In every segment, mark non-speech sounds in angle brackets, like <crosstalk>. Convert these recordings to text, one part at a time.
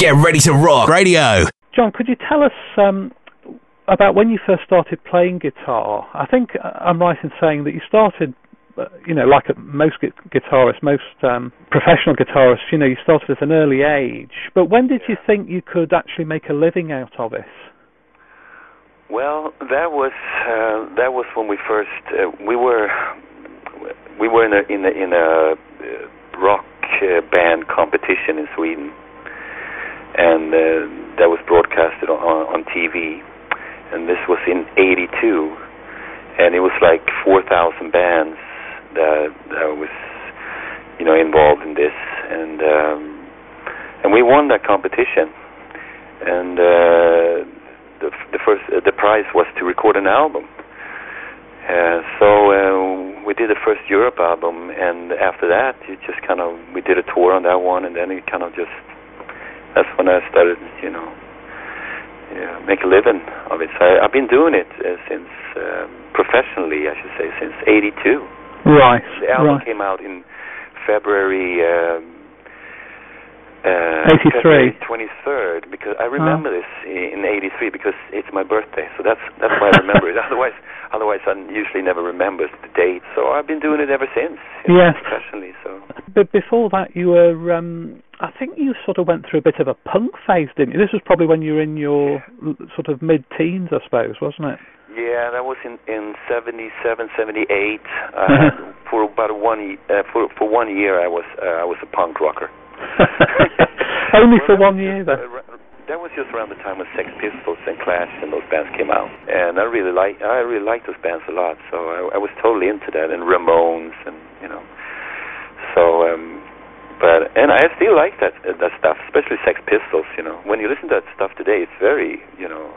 Get ready to rock radio. John, could you tell us um, about when you first started playing guitar? I think uh, I'm right in saying that you started, uh, you know, like most guitarists, most um, professional guitarists, you know, you started at an early age. But when did you think you could actually make a living out of it? Well, that was uh, that was when we first uh, we were we were in a in a, in a uh, rock uh, band competition in Sweden, and uh, that was broadcasted on, on TV, and this was in '82, and it was like 4,000 bands that, that was you know involved in this, and um, and we won that competition, and. Uh, the the first uh, the prize was to record an album. Uh, so uh, we did the first Europe album, and after that, it just kind of we did a tour on that one, and then it kind of just that's when I started, you know, yeah, make a living of it. So I, I've been doing it uh, since um, professionally, I should say, since '82. Right. The album right. came out in February. Um, uh, 83. 23rd because I remember oh. this in 83 because it's my birthday so that's that's why I remember it <laughs> otherwise otherwise I usually never remember the date so I've been doing it ever since yes professionally so but before that you were um I think you sort of went through a bit of a punk phase didn't you this was probably when you were in your sort of mid teens I suppose wasn't it yeah that was in in 77 78 uh, <laughs> for about one uh, for for one year I was uh, I was a punk rocker <laughs> Only for one year, though. That was just around the time when Sex Pistols and Clash and those bands came out, and I really like I really liked those bands a lot. So I, I was totally into that, and Ramones, and you know, so. um but and I still like that that stuff, especially Sex Pistols. You know, when you listen to that stuff today, it's very you know,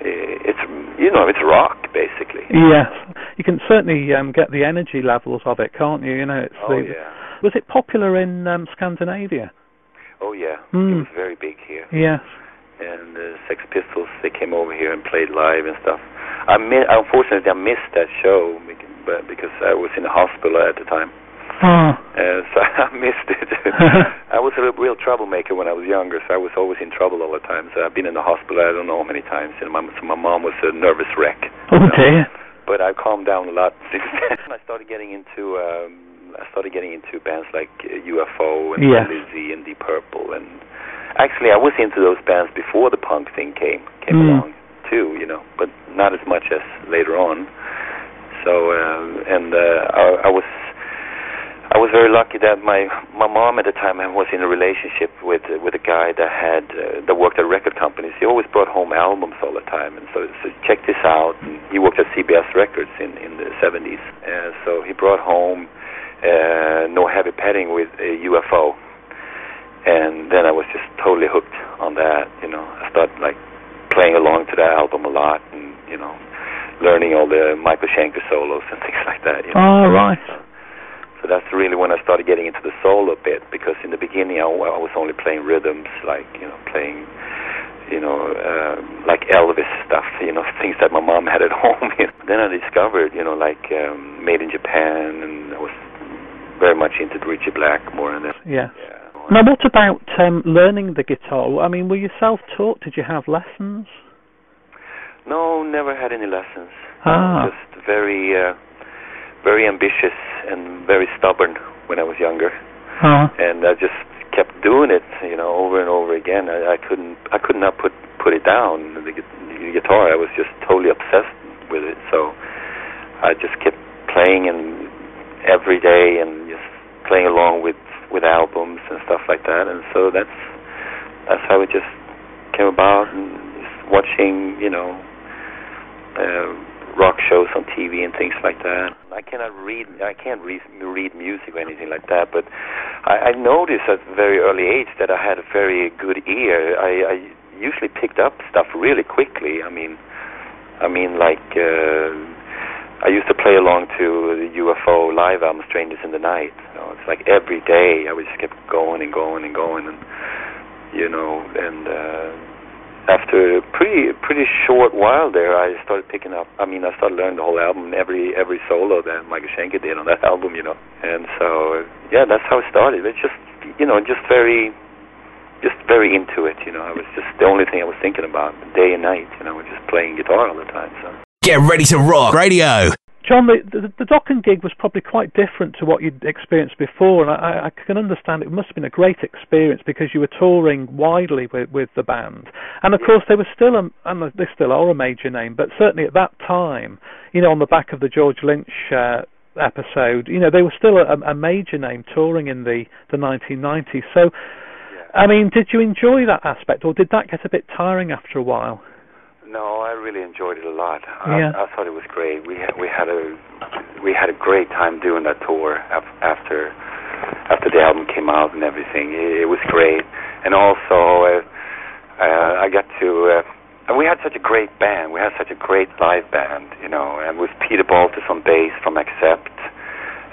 it's you know it's rock basically. Yes, you can certainly um, get the energy levels of it, can't you? You know, it's oh, the, yeah. Was it popular in um, Scandinavia? Oh yeah, mm. it was very big here. Yes. And the uh, Sex Pistols, they came over here and played live and stuff. I mi- unfortunately I missed that show because I was in the hospital at the time. Oh. Uh, so <laughs> I missed it. <laughs> I was a real troublemaker when I was younger, so I was always in trouble all the time. So I've been in the hospital I don't know how many times, and my so my mom was a nervous wreck. Oh dear. But I've calmed down a lot since then. <laughs> I started getting into um I started getting into bands like uh, UFO and yeah. Lizzy and Deep Purple, and actually I was into those bands before the punk thing came came mm. along too, you know, but not as much as later on. So uh, and uh, I, I was I was very lucky that my my mom at the time was in a relationship with with a guy that had uh, that worked at record companies. He always brought home albums all the time, and so, so check this out. And he worked at CBS Records in in the 70s, and so he brought home uh, No Heavy Petting with a UFO, and then I was just totally hooked on that. You know, I started like playing along to that album a lot, and you know, learning all the Michael Schenker solos and <laughs> things like that. You know? Oh, right. So that's really when I started getting into the solo bit, because in the beginning I, I was only playing rhythms, like you know, playing you know, uh, like Elvis stuff, you know, <laughs> things that my mom had at <laughs> home. You know. Then I discovered, you know, like um, Made in Japan, and I was very much into Ritchie Blackmore and that. Yeah. yeah. Now, what about um, learning the guitar? I mean, were you self-taught? Did you have lessons? No, never had any lessons. Ah. Just very, uh, very ambitious and very stubborn when I was younger. Uh-huh. And I just kept doing it, you know, over and over again. I, I couldn't, I could not put put it down. The, the guitar, I was just totally obsessed with it. So I just kept playing and every day and just playing along with with albums and stuff like that. And so that's that's how it just came about. And just watching, you know, uh, rock shows on TV and things like that. I cannot read. I can't read read music or anything like that. But I, I noticed at a very early age that I had a very good ear. I, I usually picked up stuff really quickly. I mean, I mean like. Uh, I used to play along to the UFO live album "Strangers in the Night." You know, it's like every day I would just keep going and going and going, and you know, and uh, after a pretty pretty short while there, I started picking up. I mean, I started learning the whole album, every every solo that Michael Schenker did on that <laughs> album, you know. And so, yeah, that's how it started. It's just you know, just very just very into it. You know, I was just the only thing I was thinking about day and night. You know, was just playing guitar all the time. So. Get ready to rock radio. John, the, the, the Dokken gig was probably quite different to what you'd experienced before, and I, I can understand it must have been a great experience because you were touring widely with, with the band, and of course they were still, a, and they still are a major name, but certainly at that time, you know, on the back of the George Lynch uh, episode, you know, they were still a, a major name touring in the the 1990s. So, Yeah. I mean, did you enjoy that aspect, or did that get a bit tiring after a while? No, I really enjoyed it a lot. Yeah. I, I thought it was great. We had we had a we had a great time doing that tour af- after after the album came out and everything. It, it was great, and also uh, uh, I got to. Uh, and we had such a great band. We had such a great live band, you know, and with Peter Baltes on bass from Accept,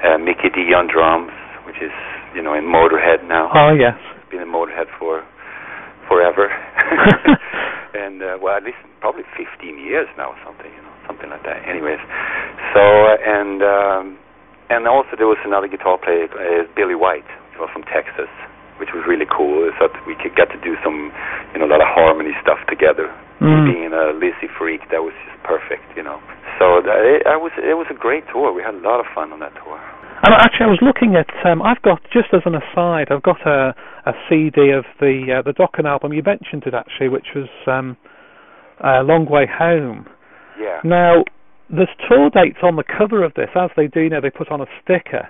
uh, Mikkey Dee on drums, which is you know in Motorhead now Oh yes. been in Motorhead for forever, <laughs> <laughs> and uh, well, at least probably 15 years now, or something, you know, something like that. Anyways, so uh, and um, and also there was another guitar player, uh, Billy White, who was from Texas, which was really cool. So that we could get to do some, you know, a lot of harmony stuff together. Mm. Being a Lizzy freak, that was just perfect, you know. So that, it, I was, it was a great tour. We had a lot of fun on that tour. And actually, I was looking at. Um, I've got just as an aside, I've got a, a CD of the uh, the Dokken album. You mentioned it actually, which was um, uh, Long Way Home. Yeah. Now, there's tour dates on the cover of this, as they do. You know, they put on a sticker,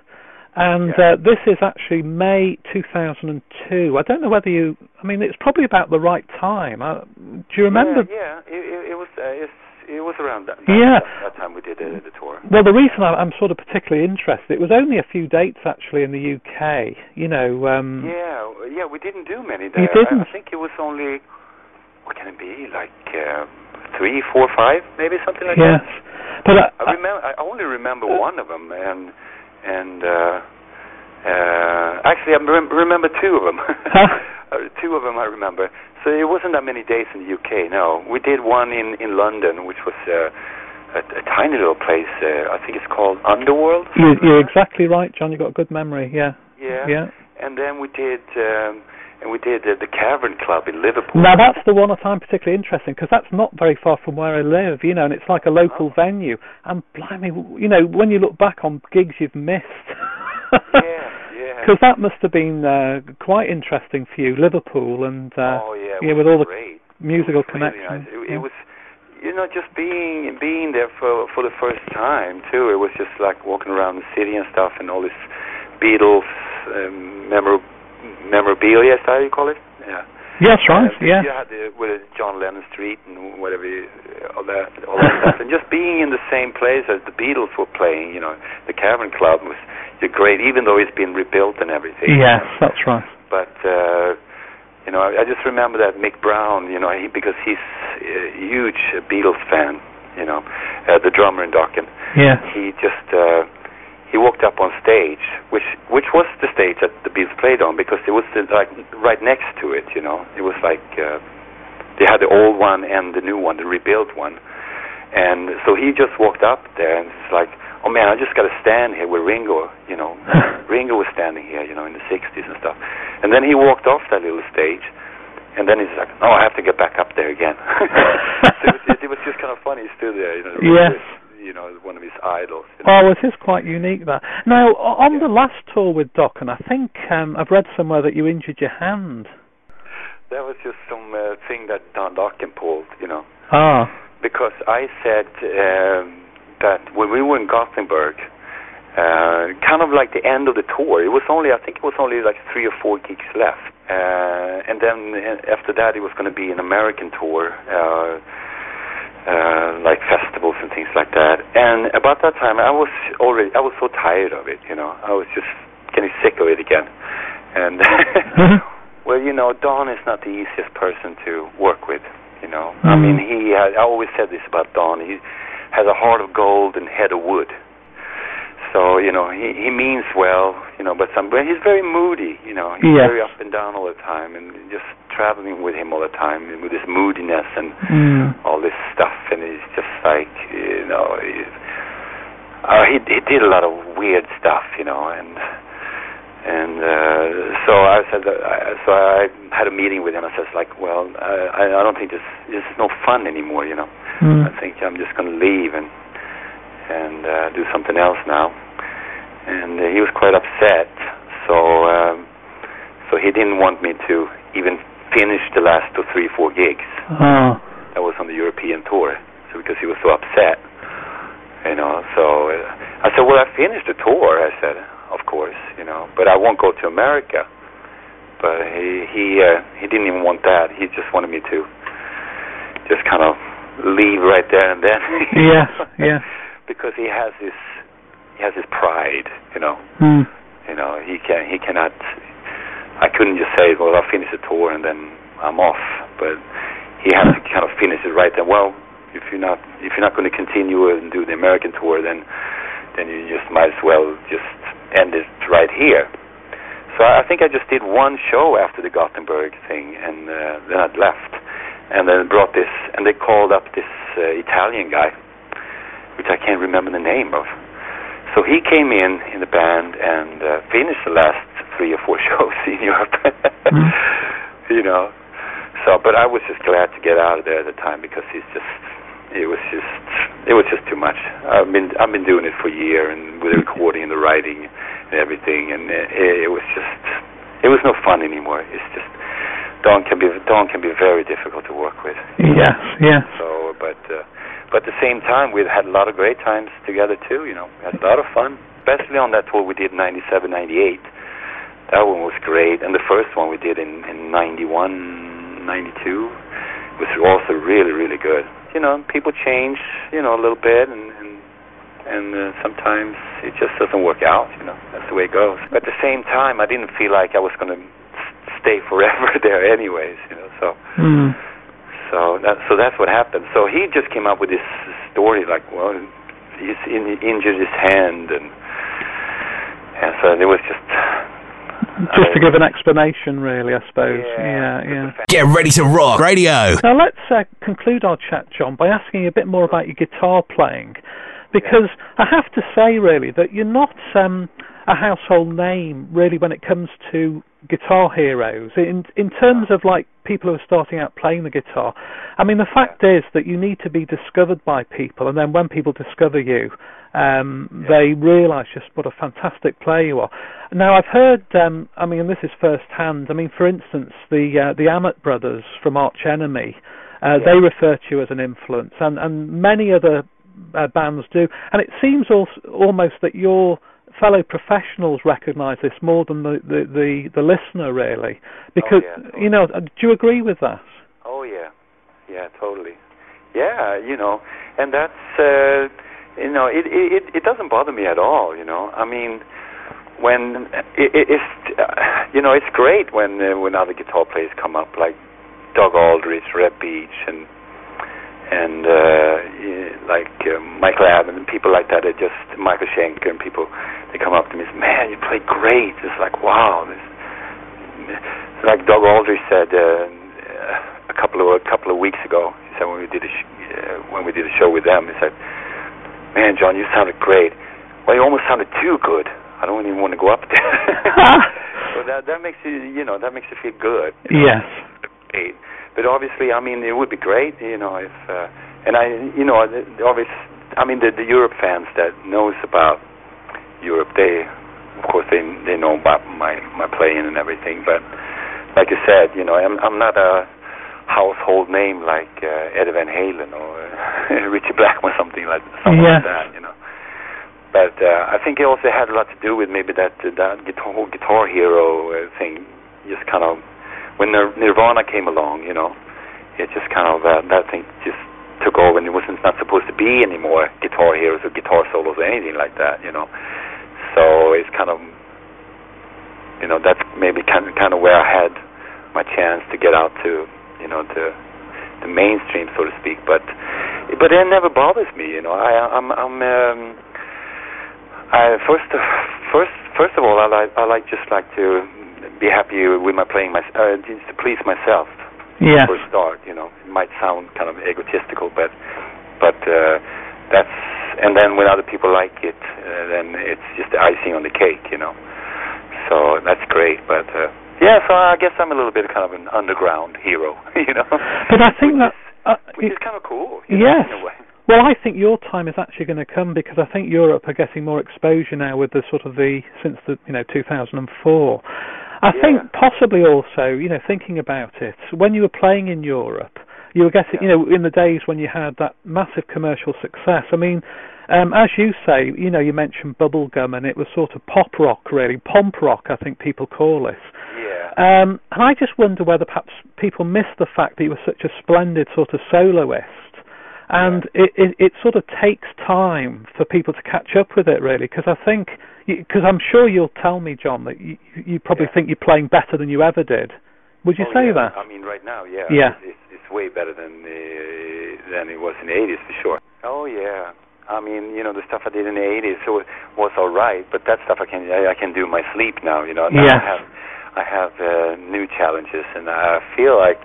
and Yeah. uh, this is actually May 2002. I don't know whether you. I mean, it's probably about the right time. Uh, do you remember? Yeah, yeah. It, it, it was. Uh, it's, it was around that. Yeah. That, that time we did uh, the tour. Well, the reason I- I'm sort of particularly interested, it was only a few dates actually in the UK. You know, um, Yeah, yeah, we didn't do many You there. I- didn't? I, think it was only what can it be like uh, three, four, five, maybe something like yes. that. But uh, I remember. I only remember one of them, and and uh, uh, actually I rem- remember two of them. <laughs> Uh, two of them I remember. So it wasn't that many days in the UK. No, we did one in in London, which was uh, a, a tiny little place. Uh, I think it's called Underworld. you, you're exactly right, John. You've got a good memory. Yeah. Yeah. Yeah. And then we did, um, and we did uh, the Cavern Club in Liverpool. Now that's the one I find particularly interesting because that's not very far from where I live, you know, and it's like a local venue. And blimey, you know, when you look back on gigs you've missed, yeah, yeah. because that must have been uh, quite interesting for you, Liverpool, and uh, oh yeah, yeah, with all the musical really connections. nice. It, yeah. it was, you know, just being being there for for the first time too. It was just like walking around the city and stuff, and all this Beatles um, memor- memorabilia. Is that how you call it? Yeah. Yes, right. And Yeah. You had the, with John Lennon Street and whatever, you, all that, all that stuff, and just being in the same place as the Beatles were playing. You know, the Cavern Club was great, even though it's been rebuilt and everything. Yes, that's right. But uh, you know, I, I just remember that Mick Brown. You know, he, because he's a huge Beatles fan. You know, uh, the drummer in Dokken. Yeah. He just. Uh, he walked up on stage, which which was the stage that the Beatles played on, because it was the, like right next to it. You know, it was like uh, they had the old one and the new one, the rebuilt one, and so he just walked up there and it's like, oh man, I just got to stand here with Ringo. You know, <laughs> Ringo was standing here, you know, in the '60s and stuff, and then he walked off that little stage. And then he's like, "Oh, I have to get back up there again." <laughs> so it, was, it was just kind of funny. He stood there, you know, <laughs> Yes. You know, one of his idols. You know. Oh, it is quite unique that. Now, on the last tour with Doc, and I think um, I've read somewhere that you injured your hand. That was just some uh, thing that Don Dokken pulled, you know, Ah. because I said um, that when we were in Gothenburg, uh, kind of like the end of the tour. It was only, I think, it was only like three or four gigs left, uh, and then uh, after that, it was going to be an American tour. Uh, uh, like festivals and things like that. And about that time, I was already, I was so tired of it, you know. I was just getting sick of it again. And <laughs> well, you know, Don is not the easiest person to work with. You know, I Mm. mean, he. Has, I always said this about Don. He has a heart of gold and head of wood. So you know, he he means well. You know, but some, but he's very moody. You know, he's Yes. very up and down all the time, and just traveling with him all the time, and with his moodiness and Mm. all this stuff, and it's just like you know, he, uh, he he did a lot of weird stuff, you know, and and uh, so I said, that I, so I had a meeting with him. I said, like, well, I, I don't think this this is no fun anymore. You know, Mm. I think I'm just going to leave and and uh, do something else now. And uh, he was quite upset. So um, so he didn't want me to even finish the last two, three, four gigs Oh. that was on the European tour. So because he was so upset, you know. So uh, I said, well, I finished the tour. I said, of course, you know, but I won't go to America. But he he uh, he didn't even want that. He just wanted me to just kind of leave right there and then. Yes, <laughs> yes. Because he has this he has his pride, you know. Mm. You know, he can he cannot. I couldn't just say, well, I'll finish the tour and then I'm off. But he has to kind of finish it right then. Well, if you're not if you're not going to continue and do the American tour, then then you just might as well just end it right here. So I think I just did one show after the Gothenburg thing, and uh, then I left, and then brought this, and they called up this uh, Italian guy, which I can't remember the name of. So he came in in the band and uh, finished the last three or four <laughs> shows in Europe. Mm. you know. So, but I was just glad to get out of there at the time because he's just, it was just, it was just too much. I've been, I've been doing it for a year and with the recording and the writing and everything, and it, it was just, it was no fun anymore. It's just, Don can be, Don can be very difficult to work with. Yes, yes. So, but uh, but at the same time, we've had a lot of great times together too. You know, we had a lot of fun, especially on that tour we did in '97, '98. That one was great, and the first one we did in in '91, '92 was also really, really good. You know, people change, you know, a little bit, and and and uh, sometimes it just doesn't work out. You know, that's the way it goes. But at the same time, I didn't feel like I was going to stay forever <laughs> there, anyways. You know, so. Mm. So that so that's what happened. So he just came up with this story like, well, he's in, injured his hand, and and so it was just Just to give an explanation, really, I suppose. Yeah. Yeah, yeah. Get ready to rock radio. Now let's uh, conclude our chat, John, by asking you a bit more about your guitar playing, because I have to say, really, that you're not um, a household name, really, when it comes to guitar heroes. In in terms of like people who are starting out playing the guitar, I mean, the fact is that you need to be discovered by people, and then when people discover you, um, they realise just what a fantastic player you are. Now, I've heard, um, I mean, and this is first hand. I mean, for instance, the uh, the Amott brothers from Arch Enemy, uh, they refer to you as an influence, and and many other uh, bands do. And it seems also, almost that your fellow professionals recognise this more than the, the, the, the listener, really. Because, yeah, totally. you know, uh, do you agree with that? oh yeah, yeah, totally, yeah, you know, and that's uh, you know, it it it doesn't bother me at all. You know, I mean. When it, it, it's uh, you know it's great when uh, when other guitar players come up like Doug Aldrich, Reb Beach, and and uh, like uh, Michael Adams and people like that. It just Michael Schenker and people they come up to me and say, "Man, you play great." It's like wow. This, like Doug Aldrich said uh, a couple of a couple of weeks ago. He said when we did a sh- uh, when we did a show with them, he said, "Man, John, you sounded great. Well, you almost sounded too good. I don't even want to go up there." <laughs> so that that makes you you know that makes you feel good. Yes. Great. But obviously, I mean, it would be great, you know, if uh, and I, you know, the, the obvious. I mean, the, the Europe fans that knows about Europe, they, of course, they they know about my my playing and everything. But like I said, you know, I'm I'm not a household name like uh, Eddie Van Halen or uh, <laughs> Ritchie Blackmore, something like something Yes. like that, you know. But uh, I think it also had a lot to do with maybe that uh, that guitar guitar hero uh, thing. Just kind of when Nir- Nirvana came along, you know, it just kind of uh, that thing just took over, and it wasn't not supposed to be anymore guitar heroes or guitar solos or anything like that, you know. So it's kind of, you know, that's maybe kind of kind of where I had my chance to get out to, you know, to the mainstream, so to speak. But but it never bothers me, you know. I I'm I'm um, I first first first of all I like I like just like to be happy with my playing my uh, just to please myself Yes. for a start. You know, it might sound kind of egotistical, but but uh, that's and then when other people like it, uh, then it's just the icing on the cake. You know. so that's great. But uh, yeah, so I guess I'm a little bit kind of an underground hero, <laughs> you know. But I think that uh, which it- is kind of cool. You know, Yes. in a way. Well, I think your time is actually going to come because I think Europe are getting more exposure now with the sort of the since the you know 2004. I Yeah. think possibly also you know thinking about it when you were playing in Europe, you were getting you know in the days when you had that massive commercial success. I mean. Um, as you say, you know, you mentioned bubblegum, and it was sort of pop rock, really, pomp rock, I think people call it. Yeah. Um, and I just wonder whether perhaps people miss the fact that you were such a splendid sort of soloist, and it, it, it sort of takes time for people to catch up with it, really. Because I think, because I'm sure you'll tell me, John, that you, you probably Yeah. think you're playing better than you ever did. Would you Oh, say yeah. that? I mean, right now, yeah. Yeah. It's, it's, it's way better than uh, than it was in the 80s for sure. Oh yeah. I mean, you know, the stuff I did in the 80s so was all right, but that stuff I can I, I can do in my sleep now. You know, now Yes. I have I have uh, new challenges, and I feel like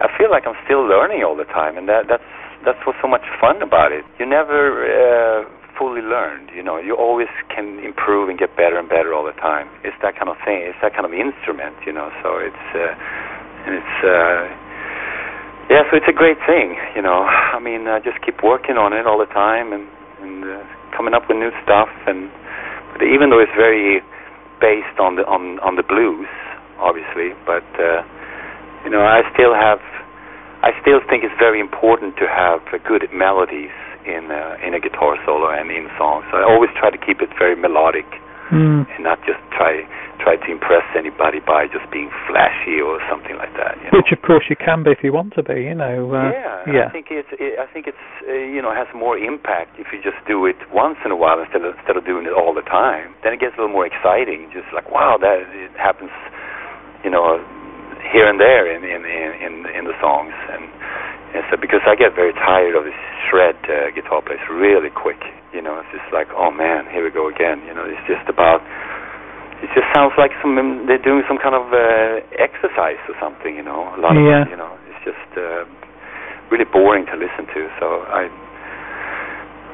I feel like I'm still learning all the time, and that that's that's what's so much fun about it. You never uh, fully learned. You know, you always can improve and get better and better all the time. It's that kind of thing. It's that kind of instrument. You know, so it's uh, and it's. Uh, yeah, so it's a great thing, you know. I mean, uh, just keep working on it all the time and and uh, coming up with new stuff. And but even though it's very based on the on on the blues, obviously, but uh, you know, I still have, I still think it's very important to have uh, good melodies in uh, in a guitar solo and in songs. So I always try to keep it very melodic Mm. and not just try try to impress anybody by just being flashy or something like that. You know? Which, of course, you can be if you want to be. You know. Uh, yeah, yeah. I think it's it, I think it's uh, you know has more impact if you just do it once in a while instead of instead of doing it all the time. Then it gets a little more exciting. Just like wow, that it happens, you know, here and there in in in in, the songs. And, and so because I get very tired of this shred uh, guitar plays really quick. You know, it's just like oh man, here we go again. You know, it's just about. It just sounds like some they're doing some kind of uh, exercise or something. You know, a lot Yeah. of you know, it's just. Uh, really boring to listen to. So I,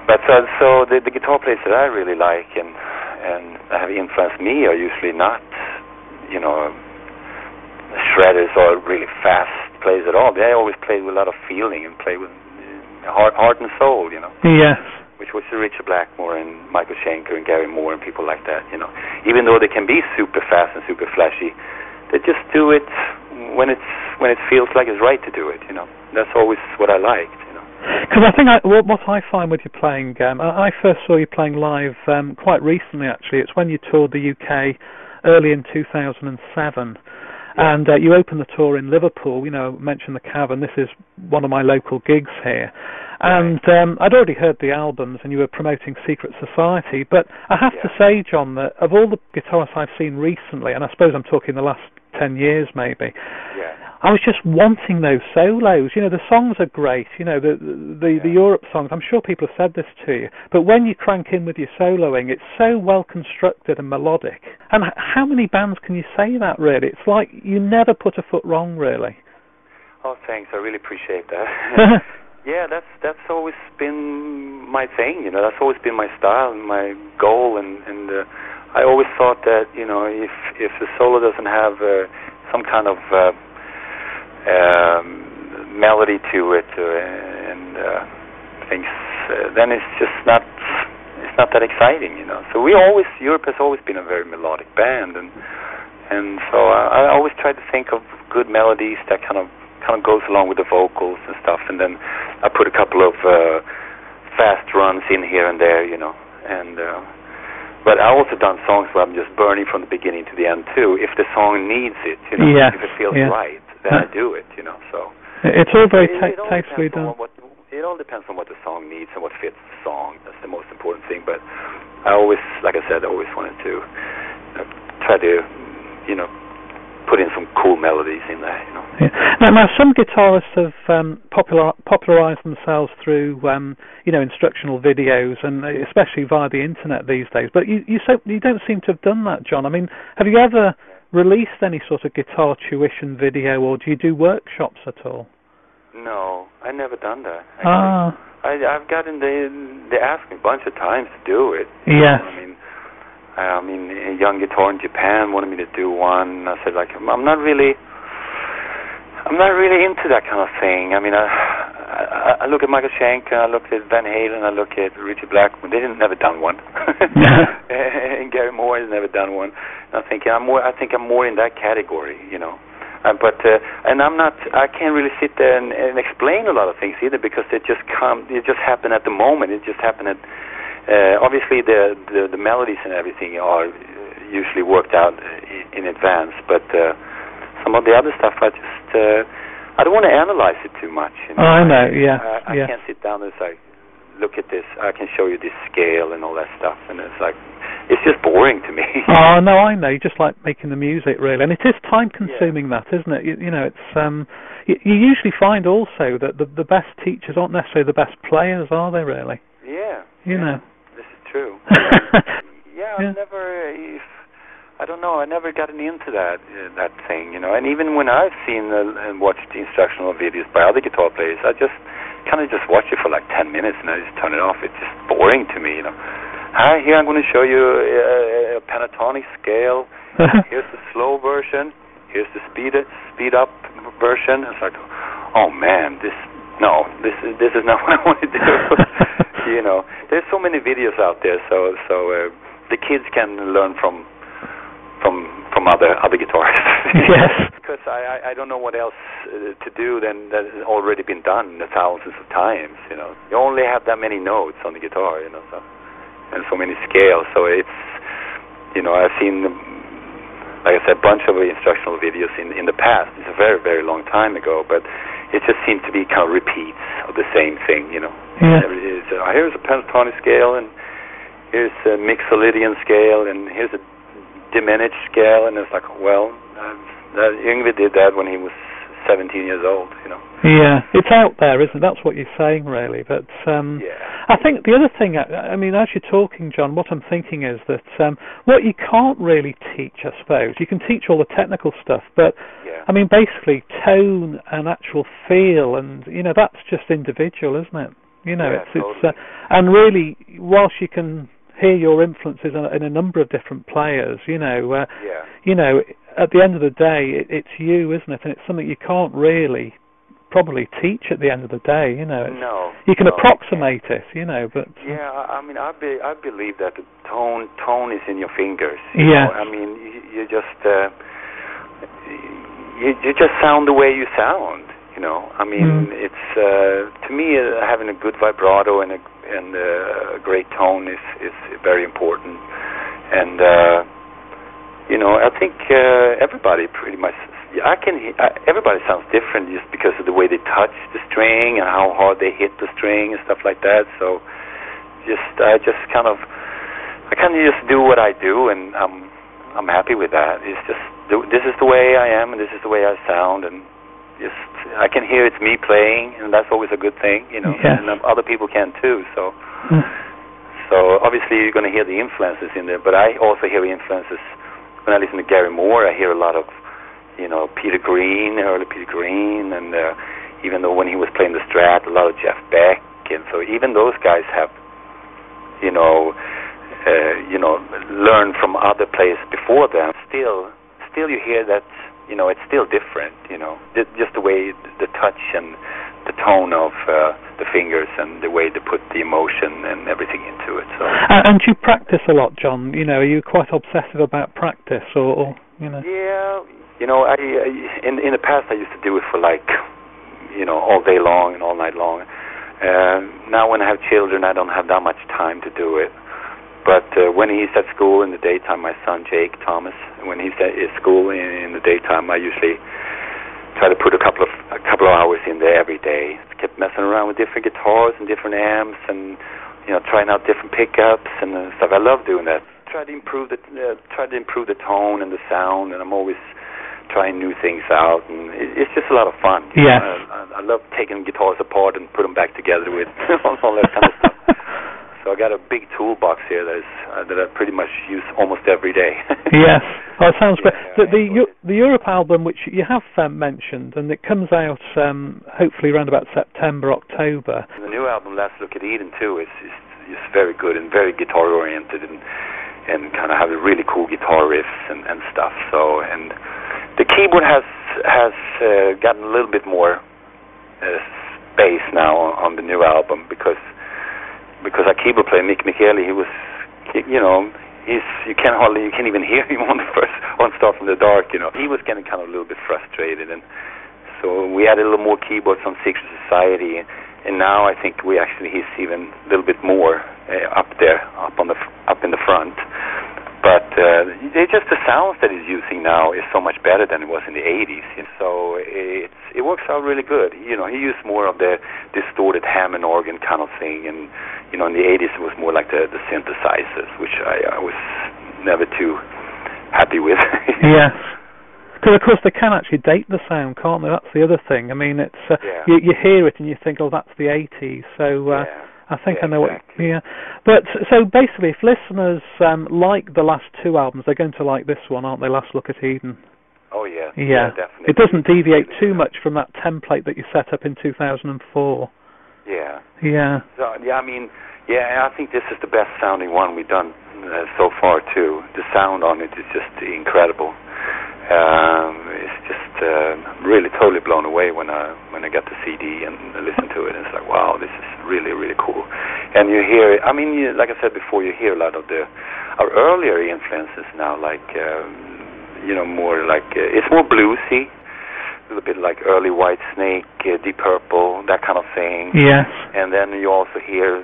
but uh, so the, the guitar players that I really like and and have influenced me are usually not, you know, shredders or really fast plays at all. They always play with a lot of feeling and play with uh, heart, heart and soul. You know Yes. which was Richard Blackmore and Michael Schenker and Gary Moore and people like that. You know, even though they can be super fast and super flashy, they just do it when it's when it feels like it's right to do it. You know, that's always what I liked. You know. Because I think I, what, what I find with you playing, um, I, I first saw you playing live um, quite recently. Actually, it's when you toured the UK early in 2007, and uh, you opened the tour in Liverpool. You know, mentioned the Cavern. This is one of my local gigs here, and um, I'd already heard the albums, and you were promoting Secret Society. But I have to say, John, that of all the guitarists I've seen recently, and I suppose I'm talking the last ten years, maybe. Yeah. I was just wanting those solos. You know, the songs are great. You know, the the, the Yeah. Europe songs. I'm sure people have said this to you. But when you crank in with your soloing, it's so well constructed and melodic. And how many bands can you say that? Really, it's like you never put a foot wrong. Really. Oh, thanks. I really appreciate that. <laughs> yeah, that's that's always been my thing. You know, that's always been my style and my goal. And and uh, I always thought that you know if if the solo doesn't have uh, some kind of uh, um, melody to it uh, and uh, things, uh, then it's just not it's not that exciting. You know. So we always Europe has always been a very melodic band and. And so I, I always try to think of good melodies that kind of kind of goes along with the vocals and stuff, and then I put a couple of uh, fast runs in here and there, you know. And uh, but I also done songs where I'm just burning from the beginning to the end too. If the song needs it, you know, Yes, if it feels yeah. right, then I do it, you know. So It's all very it, it tastefully done. what it all depends on what the song needs and what fits the song. That's the most important thing. But I always, like I said, I always wanted to uh, try to, you know, put in some cool melodies in there, you know. Yeah. Now, now, some guitarists have um, popular, popularized themselves through, um, you know, instructional videos, and especially via the internet these days. But you, you, so, you don't seem to have done that, John. I mean, have you ever released any sort of guitar tuition video, or do you do workshops at all? No, I never done that. Actually. Ah, I, I've gotten they they asked me a bunch of times to do it. yes. I mean, I mean, a young guitar in Japan wanted me to do one. I said, like, I'm not really, I'm not really into that kind of thing. I mean, I, I, I look at Michael Schenker, I look at Van Halen, I look at Ritchie Blackmore. They didn't never done one, <laughs> <laughs> and Gary Moore has never done one. I'm thinking I'm more. I think I'm more in that category, you know. Uh, but uh, and I'm not. I can't really sit there and, and explain a lot of things either because it just come. It just happened at the moment. It just happened at. Uh, obviously, the, the the melodies and everything are usually worked out in, in advance, but uh, some of the other stuff I just. Uh, I don't want to analyze it too much. You know? Oh, I know. Yeah. I, I yeah. can't sit down and say, look at this. I can show you this scale and all that stuff, and it's like it's just boring to me. <laughs> oh no, I know. You just like making the music, really, and it is time consuming. Yeah. That isn't it? You, you know, it's um, you, you, usually find also that the the best teachers aren't necessarily the best players, are they? Really? Yeah. You yeah. know. This is true. <laughs> yeah, I've never. If, I don't know. I never gotten into that uh, that thing, you know. And even when I've seen uh, and watched instructional videos by other guitar players, I just kind of just watch it for like ten minutes and I just turn it off. It's just boring to me, you know. Hi, here I'm going to show you a, a pentatonic scale. <laughs> Here's the slow version. Here's the speed speed up version. It's like, oh man, this no, this is this is not <laughs> what I want to do. <laughs> you know, there's so many videos out there, so so uh, the kids can learn from from from other other guitarists. <laughs> yes. <laughs> because I, I I don't know what else uh, to do than that has already been done thousands of times. You know, you only have that many notes on the guitar. You know, so and so many scales. So it's, you know, I've seen, like I said, a bunch of instructional videos in in the past. It's a very very long time ago, but it just seems to be kind of repeats of the same thing. You know, yeah. It's, uh, here's a pentatonic scale, and here's a Mixolydian scale, and here's a diminished scale, and it's like, well, that Yngwie did that when he was 17 years old, you know. Yeah, it's out there, isn't it? That's what you're saying, really. But um, yeah. I think the other thing, I, I mean, as you're talking, John, what I'm thinking is that um, what you can't really teach, I suppose, you can teach all the technical stuff, but yeah. I mean, basically, tone and actual feel, and you know, that's just individual, isn't it? You know, yeah, it's totally. it's, uh, and really, whilst you can hear your influences in a, number of different players, you know, uh, yeah. you know, at the end of the day, it, it's you, isn't it? And it's something you can't really probably teach at the end of the day. You know, it's, no, you can no, approximate it, you know, but yeah, I mean, I be, I believe that the tone tone is in your fingers. Yeah. I mean, you, you just uh, you you just sound the way you sound. You know, I mean, Mm. it's uh, to me uh, having a good vibrato and a and uh, great tone is is very important. And uh, you know, I think uh, everybody pretty much. I can. I, everybody sounds different just because of the way they touch the string and how hard they hit the string and stuff like that. So, just I just kind of, I kind of just do what I do, and I'm I'm happy with that. It's just this is the way I am, and this is the way I sound, and just I can hear it's me playing, and that's always a good thing, you know. Yes. And um, other people can too. So, Mm. so obviously you're going to hear the influences in there, but I also hear influences when I listen to Gary Moore. I hear a lot of, you know, Peter Green, early Peter Green, and uh, even though when he was playing the Strat, a lot of Jeff Beck, and so even those guys have, you know, uh, you know, learned from other players before them. Still, still you hear that, you know, it's still different. You know, just the way the touch and the tone of uh, the fingers and the way they put the emotion and everything into it. So. And, and you practice a lot, John. You know, are you quite obsessive about practice, or, or you know? Yeah, you know, I, I in in the past I used to do it for like, you know, all day long and all night long. Uh, now when I have children, I don't have that much time to do it. But uh, when he's at school in the daytime, my son Jake Thomas, when he's at his school in, in the daytime, I usually try to put a couple of a couple of hours in there every day. Kept messing around with different guitars and different amps, and you know, trying out different pickups and uh, stuff. I love doing that. Try to improve the uh, try to improve the tone and the sound, and I'm always trying new things out, and it, it's just a lot of fun. you Yes. I, I love taking guitars apart and put them back together with <laughs> all that kind of stuff. So I got a big toolbox here that is uh, that I pretty much use almost every day. <laughs> yes. Oh, it sounds great. Yeah, The, the, the Europe album, which you have um, mentioned, and it comes out um, hopefully around about September, October. And the new album, Last Look at Eden, too, is is, is very good and very guitar oriented, and and kind of have really cool guitar riffs and, and stuff. So and the keyboard has has uh, gotten a little bit more uh, space now on, on the new album because because our keyboard player Mic Michaeli he was you know he's you can't hardly you can't even hear <laughs> him on the first on Start from the Dark you know. He was getting kind of a little bit frustrated and so we added a little more keyboards on Secret Society and now I think we actually he's even a little bit more uh, up there up on the up in the front but uh, it's just the sounds that he's using now is so much better than it was in the 80s. So it's it works out really good. You know, he used more of the distorted Hammond organ kind of thing, and you know, in the 80s it was more like the the synthesizers, which I, I was never too happy with. <laughs> yeah. Because of course they can actually date the sound, can't they? That's the other thing. I mean, it's uh, yeah. you you hear it and you think, oh, that's the 80s. So uh, yeah. I think Yeah, I know exactly. what. Yeah, but so basically, if listeners um, like the last two albums, they're going to like this one, aren't they? Last Look at Eden. Oh yeah, Yeah. definitely. It doesn't deviate too much from that template that you set up in 2004. Yeah. Yeah. So yeah, I mean, yeah, I think this is the best sounding one we've done uh, so far too. The sound on it is just incredible. Um, it's just uh, really totally blown away when I when I got the CD and listened to it. It's like wow, this is really really cool. And you hear, I mean, you, like I said before, you hear a lot of the our earlier influences now, like um, you know, more like uh, it's more bluesy, a little bit like early White Snake, uh, Deep Purple, that kind of thing Yes. and then you also hear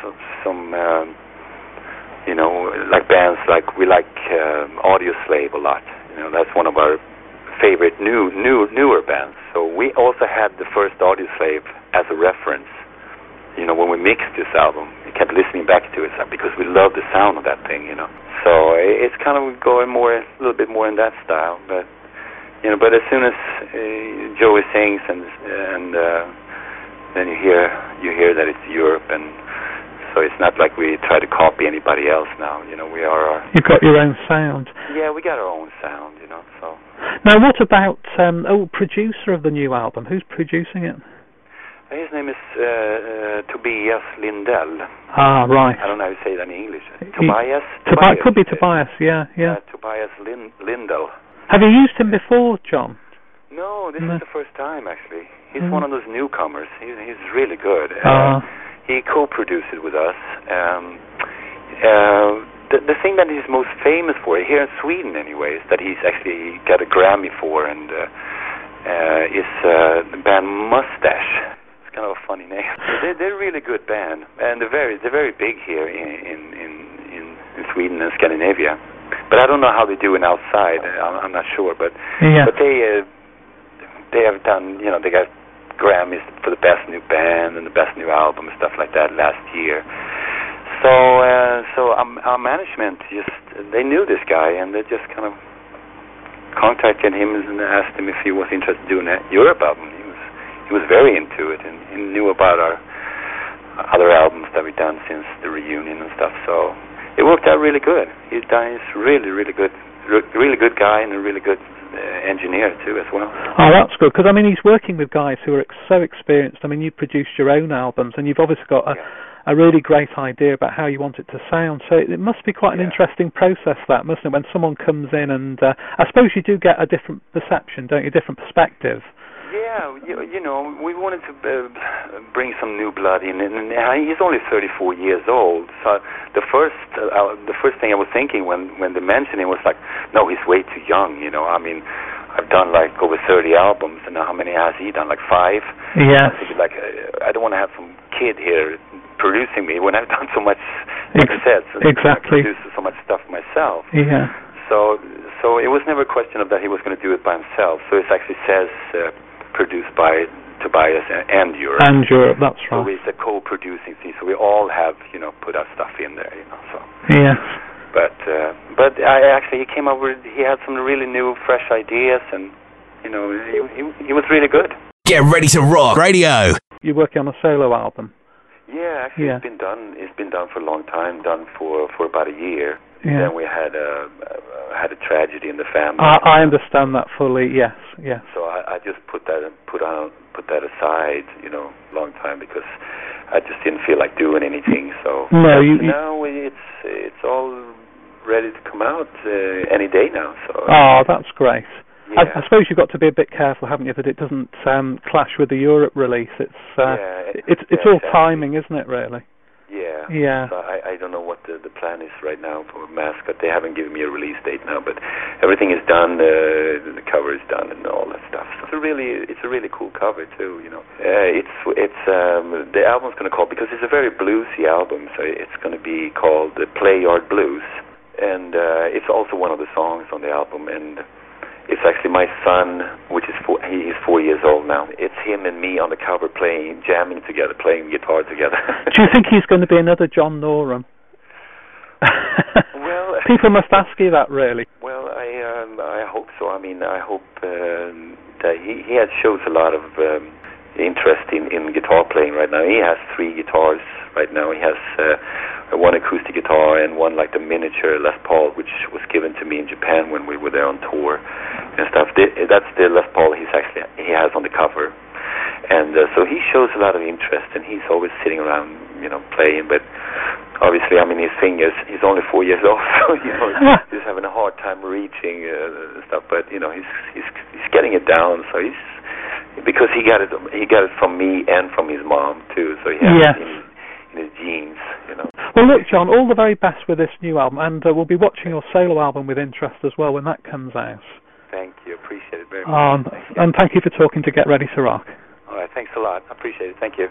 some, some um, you know, like bands like we like um, Audio Slave a lot. You know, that's one of our favorite new new newer bands. So we also had the first Audio Slave as a reference. You know, when we mixed this album, we kept listening back to it because we love the sound of that thing. You know, so it's kind of going more a little bit more in that style. But you know, but as soon as uh, Joey sings and and uh, then you hear you hear that it's Europe, and so it's not like we try to copy anybody else now. You know, we are our You've got your own sound. yeah, we got our own sound. You know, so Now, what about um, oh, producer of the new album? Who's producing it? his name is uh, uh, Tobias Lindell. Ah, right. I don't know how you say that in English. He- Tobias. Tobi- could be uh, Tobias. Yeah, yeah. Uh, Tobias Lin- Lindell. Have you used him before, John? No, this No. is the first time actually. He's Mm. one of those newcomers. He's he's really good. Uh, Ah. He co-produced it with us. Um, uh, the the thing that he's most famous for here in Sweden, anyways, that he's actually got a Grammy for, and uh, uh, is uh, the band Mustasch. It's kind of a funny name. <laughs> They're, they're a really good band, and they're very they're very big here in in in, in, in Sweden and Scandinavia. But I don't know how they do it outside. Uh, I'm, I'm not sure, but Yeah. but they uh, they have done you know they got Grammys for the best new band and the best new album and stuff like that last year. So uh, so um, our management just they knew this guy and they just kind of contacted him and asked him if he was interested in doing a Europe album. He was he was very into it and he knew about our other albums that we've done since the reunion and stuff. So it worked out really good. He's he's really really good really good guy and a really good engineer too as well. Oh, that's good because I mean he's working with guys who are ex- so experienced. I mean, you've produced your own albums and you've obviously got a, Yeah. a really great idea about how you want it to sound. So it, it must be quite an Yeah. interesting process, that mustn't it? When someone comes in and uh, I suppose you do get a different perception, don't you? Different perspective. Yeah, you, you know, we wanted to uh, bring some new blood in, and, he's only 34 years old. So the first, uh, uh, the first thing I was thinking when when they mentioned him was like, no, he's way too young. You know, I mean, I've done like over 30 albums, and how many has he done? Like five. Yeah. I like uh, I don't want to have some kid here producing me when I've <laughs> done so much, like I said, so exactly. I produced so much stuff myself. Yeah. So, so it was never a question of that he was going to do it by himself. So it actually says uh, produced by Tobias and, and Europe. And Europe, that's so right. it's a co-producing thing. So we all have, you know, put our stuff in there, you know. So, Yeah. but uh, but I actually he came up with he had some really new, fresh ideas, and you know, he he, he was really good. Get ready to rock radio. You're working on a solo album. Yeah, actually, Yeah. it's been done. It's been done for a long time. Done for for about a year. Yeah. Then we had a uh, had a tragedy in the family. I, I understand that fully. Yes. Yes. So I, I just put that put on put that aside, you know, long time because I just didn't feel like doing anything. So No, you- you- now it's it's all ready to come out uh, any day now. So. Oh, that's great. yeah. I, I suppose you've got to be a bit careful, haven't you, that it doesn't um, clash with the Europe release. It's uh, yeah, it- it's it's yeah, all exactly. timing, isn't it? Really? Yeah. Yeah. So I, I don't know what the, the plan is right now for Mascot. They haven't given me a release date now, but everything is done. Uh, the cover is done and all that stuff. So it's a really it's a really cool cover too. You know, uh, it's it's um, the album's going to call because it's a very bluesy album. So it's going to be called the Play Yard Blues, and uh, it's also one of the songs on the album and. It's actually my son, which is four, he is four years old now. It's him and me on the cover playing, jamming together, playing guitar together. <laughs> Do you think he's going to be another John Norum? <laughs> Well, <laughs> people must ask you that, really. Well, I um, I hope so. I mean, I hope um, that he he has shows a lot of um, interest in in guitar playing right now. He has three guitars right now. He has uh, one acoustic guitar and one like the miniature Les Paul, which was given to me in Japan when we were there on tour and stuff. That's the Les Paul he's actually he has on the cover. And uh, so he shows a lot of interest, and he's always sitting around, you know, playing. But obviously, I mean, his fingers. He's only four years old, <laughs> so you know, <laughs> he's having a hard time reaching uh, stuff. But you know, he's he's he's getting it down. So he's because he got it he got it from me and from his mom too. So he has Yes. it in, in his genes, you know. Well, look, John, all the very best with this new album, and uh, we'll be watching your solo album with interest as well when that comes out. Thank you, appreciate it very much. Um, Thank and thank you for talking to Get Ready to Rock. All right, thanks a lot. I appreciate it. Thank you.